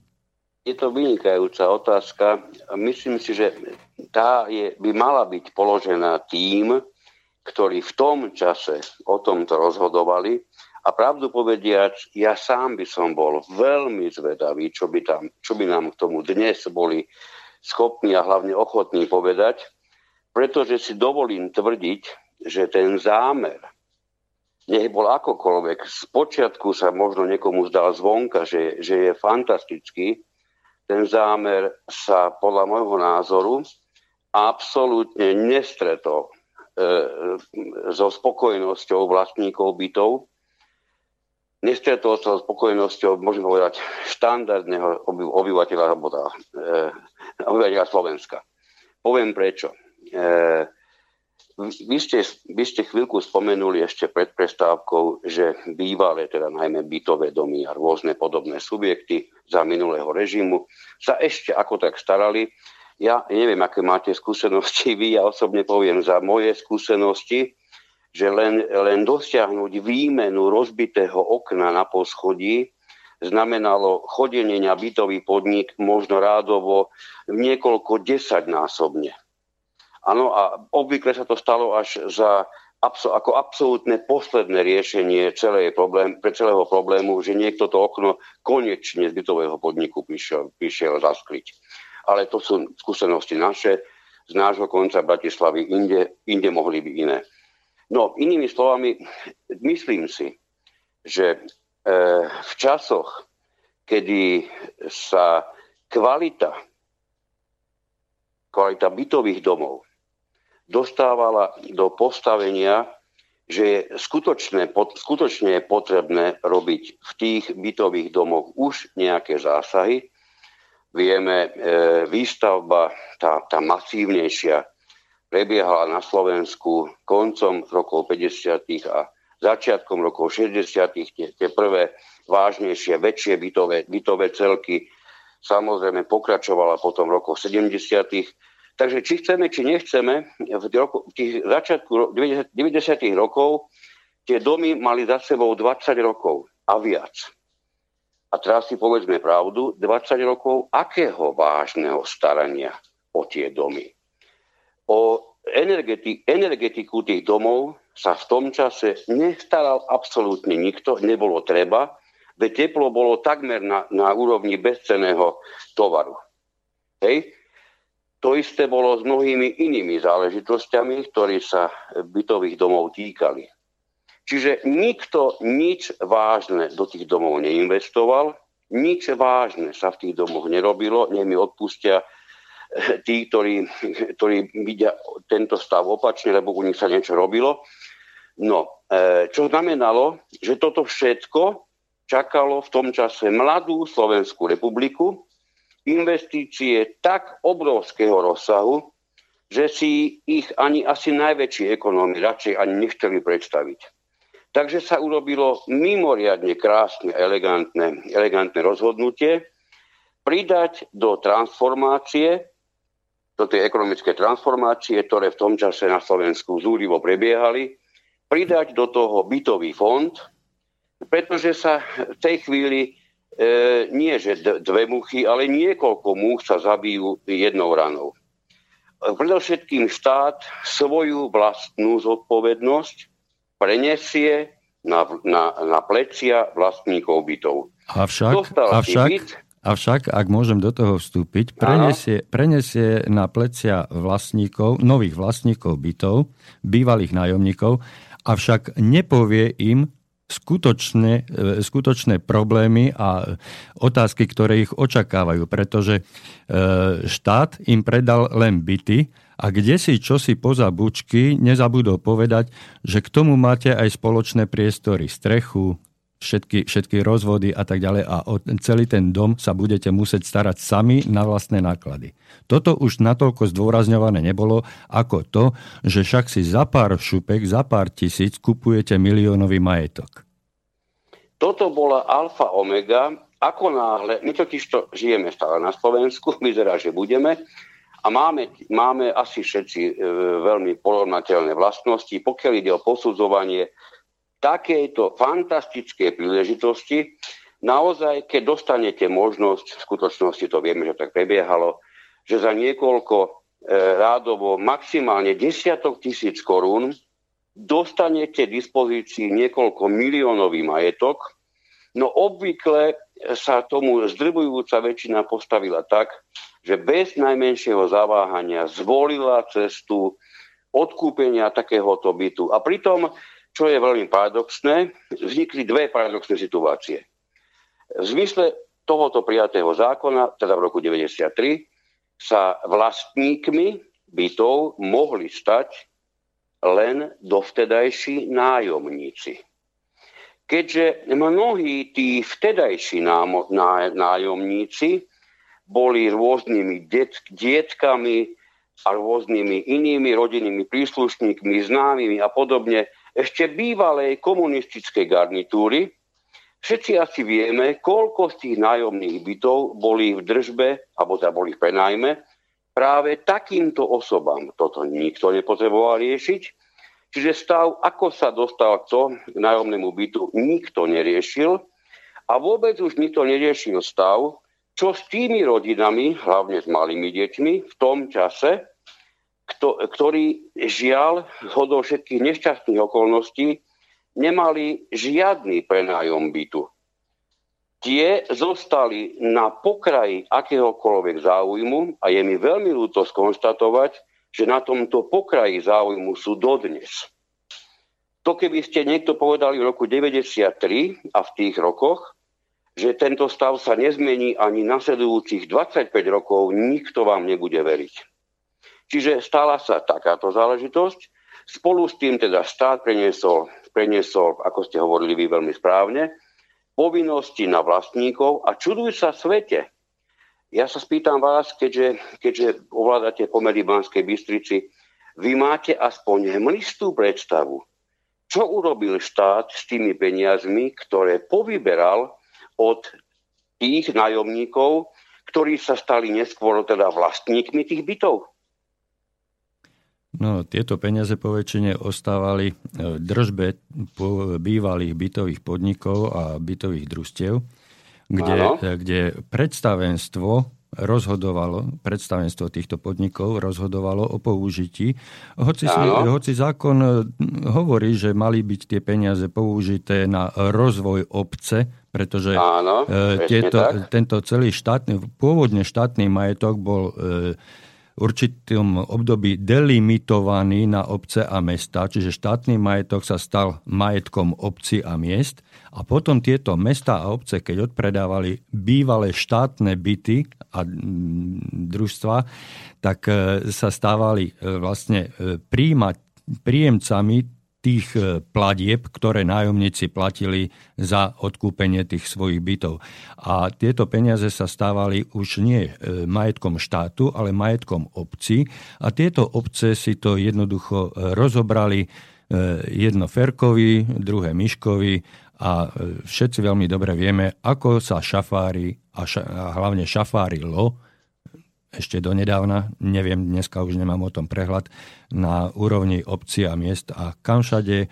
Je to vynikajúca otázka. Myslím si, že tá je, by mala byť položená tým, ktorí v tom čase o tomto rozhodovali. A pravdu povediac, ja sám by som bol veľmi zvedavý, čo by, tam, čo by nám k tomu dnes boli schopní a hlavne ochotní povedať, pretože si dovolím tvrdiť, že ten zámer, nech bol akokoľvek, z počiatku sa možno niekomu zdal zvonka, že, že je fantastický, ten zámer sa podľa môjho názoru absolútne nestretol e, so spokojnosťou vlastníkov bytov, nestretol sa so spokojnosťou, môžem povedať, štandardného obyvateľa, alebo e, obyvateľa Slovenska. Poviem prečo. E, vy ste, vy ste chvíľku spomenuli ešte pred prestávkou, že bývalé, teda najmä bytové domy a rôzne podobné subjekty za minulého režimu sa ešte ako tak starali. Ja neviem, aké máte skúsenosti vy, ja osobne poviem za moje skúsenosti, že len, len dosiahnuť výmenu rozbitého okna na poschodí znamenalo chodenie na bytový podnik možno rádovo niekoľko desaťnásobne. Áno, a obvykle sa to stalo až za ako absolútne posledné riešenie celej problém, pre celého problému, že niekto to okno konečne z bytového podniku prišiel, prišiel zaskryť. Ale to sú skúsenosti naše, z nášho konca Bratislavy, inde, inde mohli byť iné. No, inými slovami, myslím si, že v časoch, kedy sa kvalita, kvalita bytových domov dostávala do postavenia, že je skutočne, skutočne je potrebné robiť v tých bytových domoch už nejaké zásahy. Vieme, e, výstavba, tá, tá masívnejšia, prebiehala na Slovensku koncom rokov 50. a začiatkom rokov 60. Tie, tie prvé vážnejšie, väčšie bytové, bytové celky. Samozrejme pokračovala potom v rokoch 70. Takže či chceme, či nechceme, v, roku, v tých začiatku 90. rokov tie domy mali za sebou 20 rokov a viac. A teraz si povedzme pravdu, 20 rokov akého vážneho starania o tie domy. O energeti- energetiku tých domov sa v tom čase nestaral absolútne nikto, nebolo treba, veď teplo bolo takmer na, na úrovni bezceného tovaru. Hej? To isté bolo s mnohými inými záležitosťami, ktorí sa bytových domov týkali. Čiže nikto nič vážne do tých domov neinvestoval, nič vážne sa v tých domoch nerobilo, nech mi odpustia tí, ktorí, ktorí vidia tento stav opačne, lebo u nich sa niečo robilo. No, eh, čo znamenalo, že toto všetko čakalo v tom čase mladú Slovenskú republiku, investície tak obrovského rozsahu, že si ich ani asi najväčší ekonómi radšej ani nechceli predstaviť. Takže sa urobilo mimoriadne krásne, elegantné, elegantné rozhodnutie pridať do transformácie, do tej ekonomické transformácie, ktoré v tom čase na Slovensku zúrivo prebiehali, pridať do toho bytový fond, pretože sa v tej chvíli e, nie že dve muchy, ale niekoľko múch sa zabijú jednou ranou. Predovšetkým štát svoju vlastnú zodpovednosť prenesie na, na, na plecia vlastníkov bytov. Avšak, avšak, byt, avšak, ak môžem do toho vstúpiť, prenesie, prenesie na plecia vlastníkov, nových vlastníkov bytov, bývalých nájomníkov, avšak nepovie im, skutočné, e, skutočné problémy a otázky, ktoré ich očakávajú, pretože e, štát im predal len byty a kde si čo si poza bučky nezabudol povedať, že k tomu máte aj spoločné priestory, strechu, všetky, všetky rozvody a tak ďalej a o celý ten dom sa budete musieť starať sami na vlastné náklady. Toto už natoľko zdôrazňované nebolo, ako to, že však si za pár šupek, za pár tisíc kupujete miliónový majetok. Toto bola alfa omega, ako náhle, my totiž to žijeme stále na Slovensku, vyzerá, že budeme, a máme, máme asi všetci e, veľmi porovnateľné vlastnosti, pokiaľ ide o posudzovanie takejto fantastickej príležitosti, naozaj, keď dostanete možnosť, v skutočnosti to vieme, že tak prebiehalo, že za niekoľko e, rádovo maximálne desiatok tisíc korún dostanete dispozícii niekoľko miliónový majetok, no obvykle sa tomu zdrbujúca väčšina postavila tak, že bez najmenšieho zaváhania zvolila cestu odkúpenia takéhoto bytu. A pritom čo je veľmi paradoxné, vznikli dve paradoxné situácie. V zmysle tohoto prijatého zákona, teda v roku 1993, sa vlastníkmi bytov mohli stať len dovtedajší nájomníci. Keďže mnohí tí vtedajší nájomníci boli rôznymi det, dietkami a rôznymi inými rodinnými príslušníkmi, známymi a podobne, ešte bývalej komunistickej garnitúry, všetci asi vieme, koľko z tých nájomných bytov boli v držbe, alebo teda boli v prenajme, práve takýmto osobám. Toto nikto nepotreboval riešiť. Čiže stav, ako sa dostal kto k nájomnému bytu, nikto neriešil. A vôbec už nikto neriešil stav, čo s tými rodinami, hlavne s malými deťmi, v tom čase, ktorí žiaľ zhodou všetkých nešťastných okolností nemali žiadny prenájom bytu. Tie zostali na pokraji akéhokoľvek záujmu a je mi veľmi ľúto skonštatovať, že na tomto pokraji záujmu sú dodnes. To keby ste niekto povedali v roku 93 a v tých rokoch, že tento stav sa nezmení ani nasledujúcich 25 rokov, nikto vám nebude veriť. Čiže stala sa takáto záležitosť. Spolu s tým teda štát preniesol, preniesol, ako ste hovorili vy veľmi správne, povinnosti na vlastníkov a čuduj sa svete. Ja sa spýtam vás, keďže, keďže ovládate pomery Banskej Bystrici, vy máte aspoň hmlistú predstavu, čo urobil štát s tými peniazmi, ktoré povyberal od tých nájomníkov, ktorí sa stali neskôr teda vlastníkmi tých bytov. No, tieto peniaze po väčšine ostávali v držbe bývalých bytových podnikov a bytových družstiev, kde, kde predstavenstvo rozhodovalo, predstavenstvo týchto podnikov rozhodovalo o použití. Hoci, si, hoci zákon e, hovorí, že mali byť tie peniaze použité na rozvoj obce, pretože Áno, e, tieto, tento celý štátny, pôvodne štátny majetok bol e, určitom období delimitovaný na obce a mesta, čiže štátny majetok sa stal majetkom obci a miest. A potom tieto mesta a obce, keď odpredávali bývalé štátne byty a družstva, tak e, sa stávali e, vlastne e, príjmať príjemcami tých e, platieb, ktoré nájomníci platili za odkúpenie tých svojich bytov. A tieto peniaze sa stávali už nie e, majetkom štátu, ale majetkom obcí. A tieto obce si to jednoducho e, rozobrali jedno Ferkovi, druhé Miškovi a všetci veľmi dobre vieme, ako sa šafári a, ša- a hlavne šafárilo ešte donedávna, neviem, dneska už nemám o tom prehľad, na úrovni obci a miest a kam všade, e,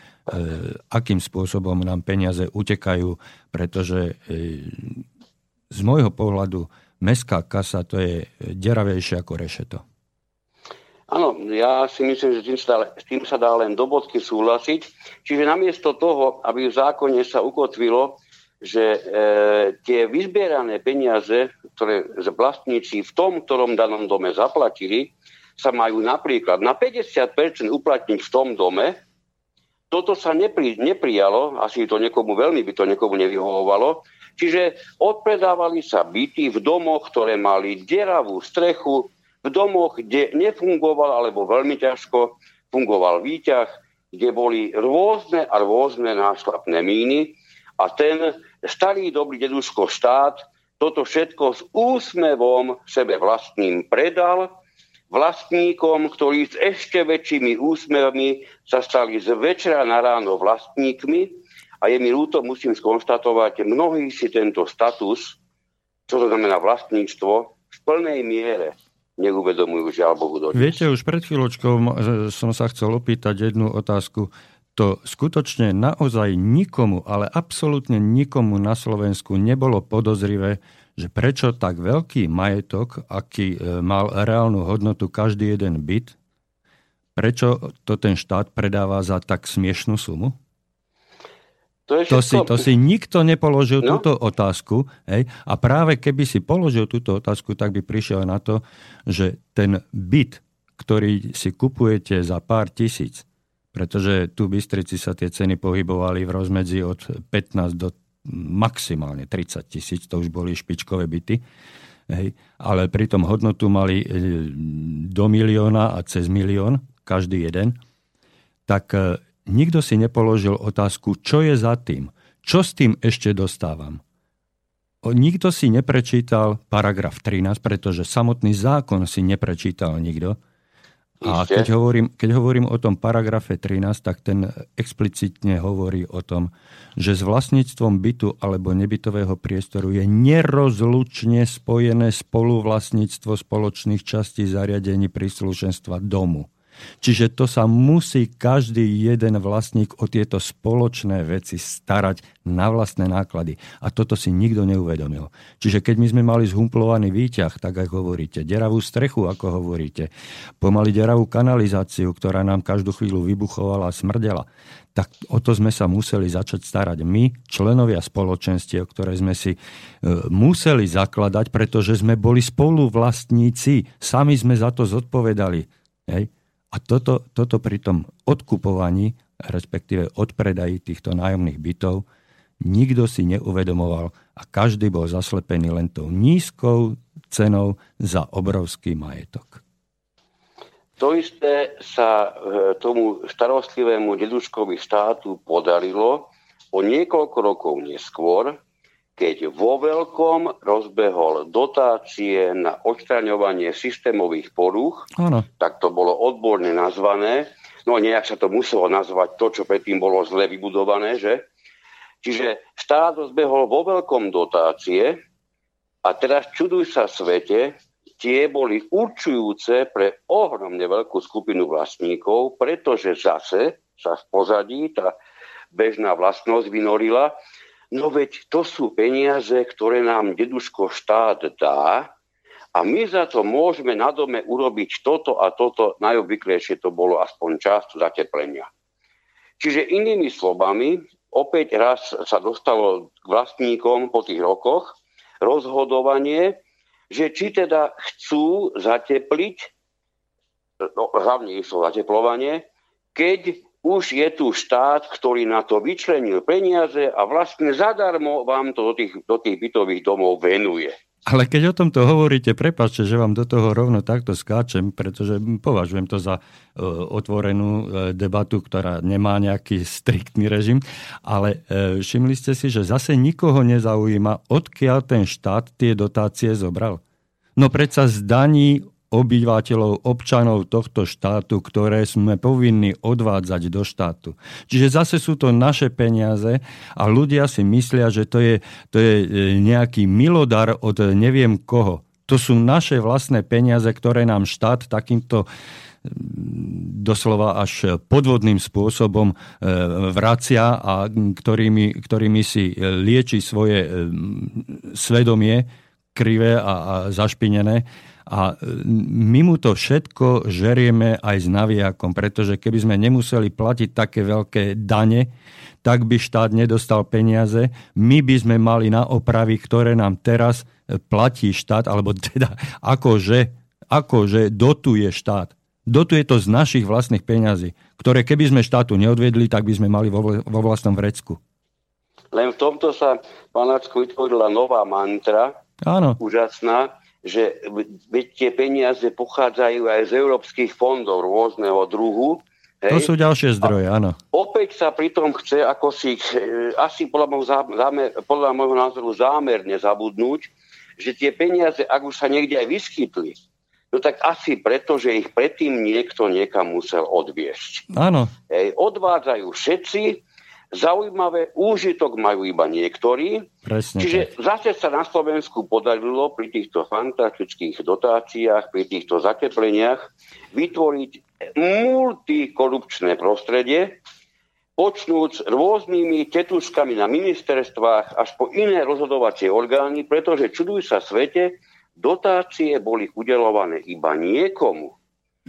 akým spôsobom nám peniaze utekajú, pretože e, z môjho pohľadu mestská kasa to je deravejšie ako rešeto. Áno, ja si myslím, že tým sa, dá, tým sa dá len do bodky súhlasiť. Čiže namiesto toho, aby v zákone sa ukotvilo, že e, tie vyzbierané peniaze, ktoré vlastníci v tom, ktorom danom dome zaplatili, sa majú napríklad na 50% uplatniť v tom dome, toto sa nepri, neprijalo, asi to niekomu veľmi by to niekomu nevyhovovalo, čiže odpredávali sa byty v domoch, ktoré mali deravú strechu, v domoch, kde nefungoval alebo veľmi ťažko fungoval výťah, kde boli rôzne a rôzne nášlapné míny. A ten starý dobrý deduško štát toto všetko s úsmevom sebe vlastným predal vlastníkom, ktorí s ešte väčšími úsmevmi sa stali z večera na ráno vlastníkmi a je mi ľúto, musím skonštatovať, mnohí si tento status, čo to znamená vlastníctvo, v plnej miere neuvedomujú, žiaľ Bohu. Dodnes. Viete, už pred chvíľočkou som sa chcel opýtať jednu otázku. To skutočne naozaj nikomu, ale absolútne nikomu na Slovensku nebolo podozrivé, že prečo tak veľký majetok, aký e, mal reálnu hodnotu každý jeden byt, prečo to ten štát predáva za tak smiešnú sumu? To, to, si, to si nikto nepoložil no? túto otázku. Hej? A práve keby si položil túto otázku, tak by prišiel na to, že ten byt, ktorý si kupujete za pár tisíc, pretože tu v Bystrici sa tie ceny pohybovali v rozmedzi od 15 do maximálne 30 tisíc, to už boli špičkové byty, hej, ale pritom hodnotu mali e, do milióna a cez milión, každý jeden, tak e, nikto si nepoložil otázku, čo je za tým, čo s tým ešte dostávam. Nikto si neprečítal paragraf 13, pretože samotný zákon si neprečítal nikto. A keď hovorím, keď hovorím o tom paragrafe 13, tak ten explicitne hovorí o tom, že s vlastníctvom bytu alebo nebytového priestoru je nerozlučne spojené spoluvlastníctvo spoločných častí zariadení príslušenstva domu. Čiže to sa musí každý jeden vlastník o tieto spoločné veci starať na vlastné náklady. A toto si nikto neuvedomil. Čiže keď my sme mali zhumplovaný výťah, tak ako hovoríte, deravú strechu, ako hovoríte, pomaly deravú kanalizáciu, ktorá nám každú chvíľu vybuchovala a smrdela, tak o to sme sa museli začať starať my, členovia spoločenstiev, ktoré sme si e, museli zakladať, pretože sme boli spoluvlastníci, sami sme za to zodpovedali. Hej? A toto, toto pri tom odkupovaní, respektíve odpredaji týchto nájomných bytov, nikto si neuvedomoval a každý bol zaslepený len tou nízkou cenou za obrovský majetok. To isté sa e, tomu starostlivému deduškovi štátu podarilo o niekoľko rokov neskôr, keď vo veľkom rozbehol dotácie na odstraňovanie systémových porúch, ano. tak to bolo odborne nazvané. No nejak sa to muselo nazvať to, čo predtým bolo zle vybudované, že? Čiže štát rozbehol vo veľkom dotácie a teraz čuduj sa svete, tie boli určujúce pre ohromne veľkú skupinu vlastníkov, pretože zase sa v pozadí tá bežná vlastnosť vynorila, No veď to sú peniaze, ktoré nám deduško štát dá a my za to môžeme na dome urobiť toto a toto, najobvyklejšie to bolo aspoň časť zateplenia. Čiže inými slovami, opäť raz sa dostalo k vlastníkom po tých rokoch rozhodovanie, že či teda chcú zatepliť, no, hlavne išlo zateplovanie, keď už je tu štát, ktorý na to vyčlenil peniaze a vlastne zadarmo vám to do tých, do tých bytových domov venuje. Ale keď o tomto hovoríte, prepáčte, že vám do toho rovno takto skáčem, pretože považujem to za uh, otvorenú uh, debatu, ktorá nemá nejaký striktný režim, ale uh, všimli ste si, že zase nikoho nezaujíma, odkiaľ ten štát tie dotácie zobral. No predsa zdaní obyvateľov, občanov tohto štátu, ktoré sme povinni odvádzať do štátu. Čiže zase sú to naše peniaze a ľudia si myslia, že to je, to je e, nejaký milodar od neviem koho. To sú naše vlastné peniaze, ktoré nám štát takýmto doslova až podvodným spôsobom e, vracia a ktorými, ktorými si lieči svoje e, svedomie krivé a, a zašpinené a e, my mu to všetko žerieme aj s navijakom, pretože keby sme nemuseli platiť také veľké dane, tak by štát nedostal peniaze. My by sme mali na opravy, ktoré nám teraz e, platí štát, alebo teda akože, akože dotuje štát. Dotuje to z našich vlastných peňazí, ktoré keby sme štátu neodvedli, tak by sme mali vo, vlastnom vrecku. Len v tomto sa, panáčku, vytvorila nová mantra, Áno. úžasná, že veď tie peniaze pochádzajú aj z európskych fondov rôzneho druhu. Hej. To sú ďalšie zdroje, áno. Opäť sa pritom chce ako si, e, asi podľa môjho, zámer, podľa môjho názoru zámerne zabudnúť, že tie peniaze, ak už sa niekde aj vyskytli, no tak asi preto, že ich predtým niekto niekam musel odviesť. Áno. Hej, odvádzajú všetci, Zaujímavé, úžitok majú iba niektorí. Presne Čiže tak. zase sa na Slovensku podarilo pri týchto fantastických dotáciách, pri týchto zatepleniach vytvoriť multikorupčné prostredie, počnúc rôznymi tetuškami na ministerstvách až po iné rozhodovacie orgány, pretože čuduj sa svete, dotácie boli udelované iba niekomu.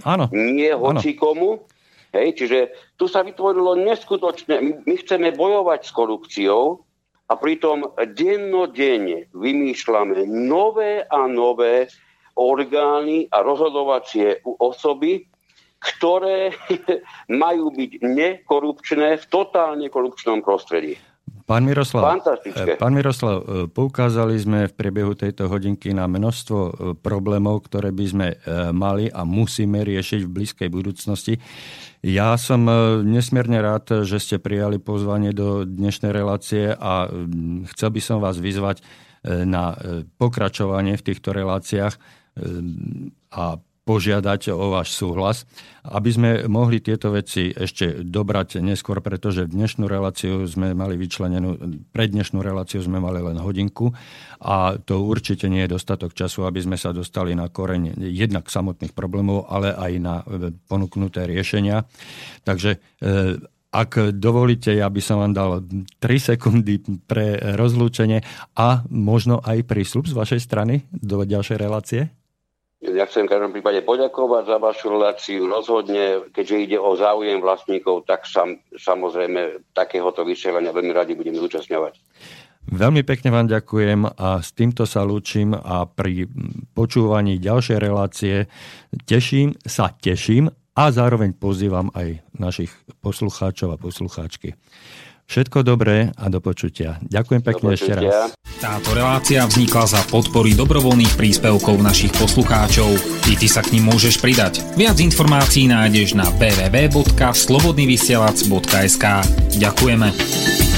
Áno. Nie hocikomu. Áno Hej, čiže tu sa vytvorilo neskutočné, my, chceme bojovať s korupciou a pritom dennodenne vymýšľame nové a nové orgány a rozhodovacie osoby, ktoré majú byť nekorupčné v totálne korupčnom prostredí. Pán Miroslav, pán Miroslav, e, poukázali sme v priebehu tejto hodinky na množstvo e, problémov, ktoré by sme mali a musíme riešiť v blízkej budúcnosti. Ja som nesmierne rád, že ste prijali pozvanie do dnešnej relácie a chcel by som vás vyzvať na pokračovanie v týchto reláciách a požiadať o váš súhlas, aby sme mohli tieto veci ešte dobrať neskôr, pretože dnešnú reláciu sme mali vyčlenenú, pre dnešnú reláciu sme mali len hodinku a to určite nie je dostatok času, aby sme sa dostali na koreň jednak samotných problémov, ale aj na ponúknuté riešenia. Takže e, ak dovolíte, ja by som vám dal 3 sekundy pre rozlúčenie a možno aj prísľub z vašej strany do ďalšej relácie. Ja chcem v každom prípade poďakovať za vašu reláciu. Rozhodne, keďže ide o záujem vlastníkov, tak sam, samozrejme takéhoto vysielania veľmi radi budeme zúčastňovať. Veľmi pekne vám ďakujem a s týmto sa lúčim a pri počúvaní ďalšej relácie teším, sa teším a zároveň pozývam aj našich poslucháčov a poslucháčky. Všetko dobré a do počutia. Ďakujem pekne ešte raz. Táto relácia vznikla za podpory dobrovoľných príspevkov našich poslucháčov. I ty sa k ním môžeš pridať. Viac informácií nájdeš na www.slobodnyvysielac.sk Ďakujeme.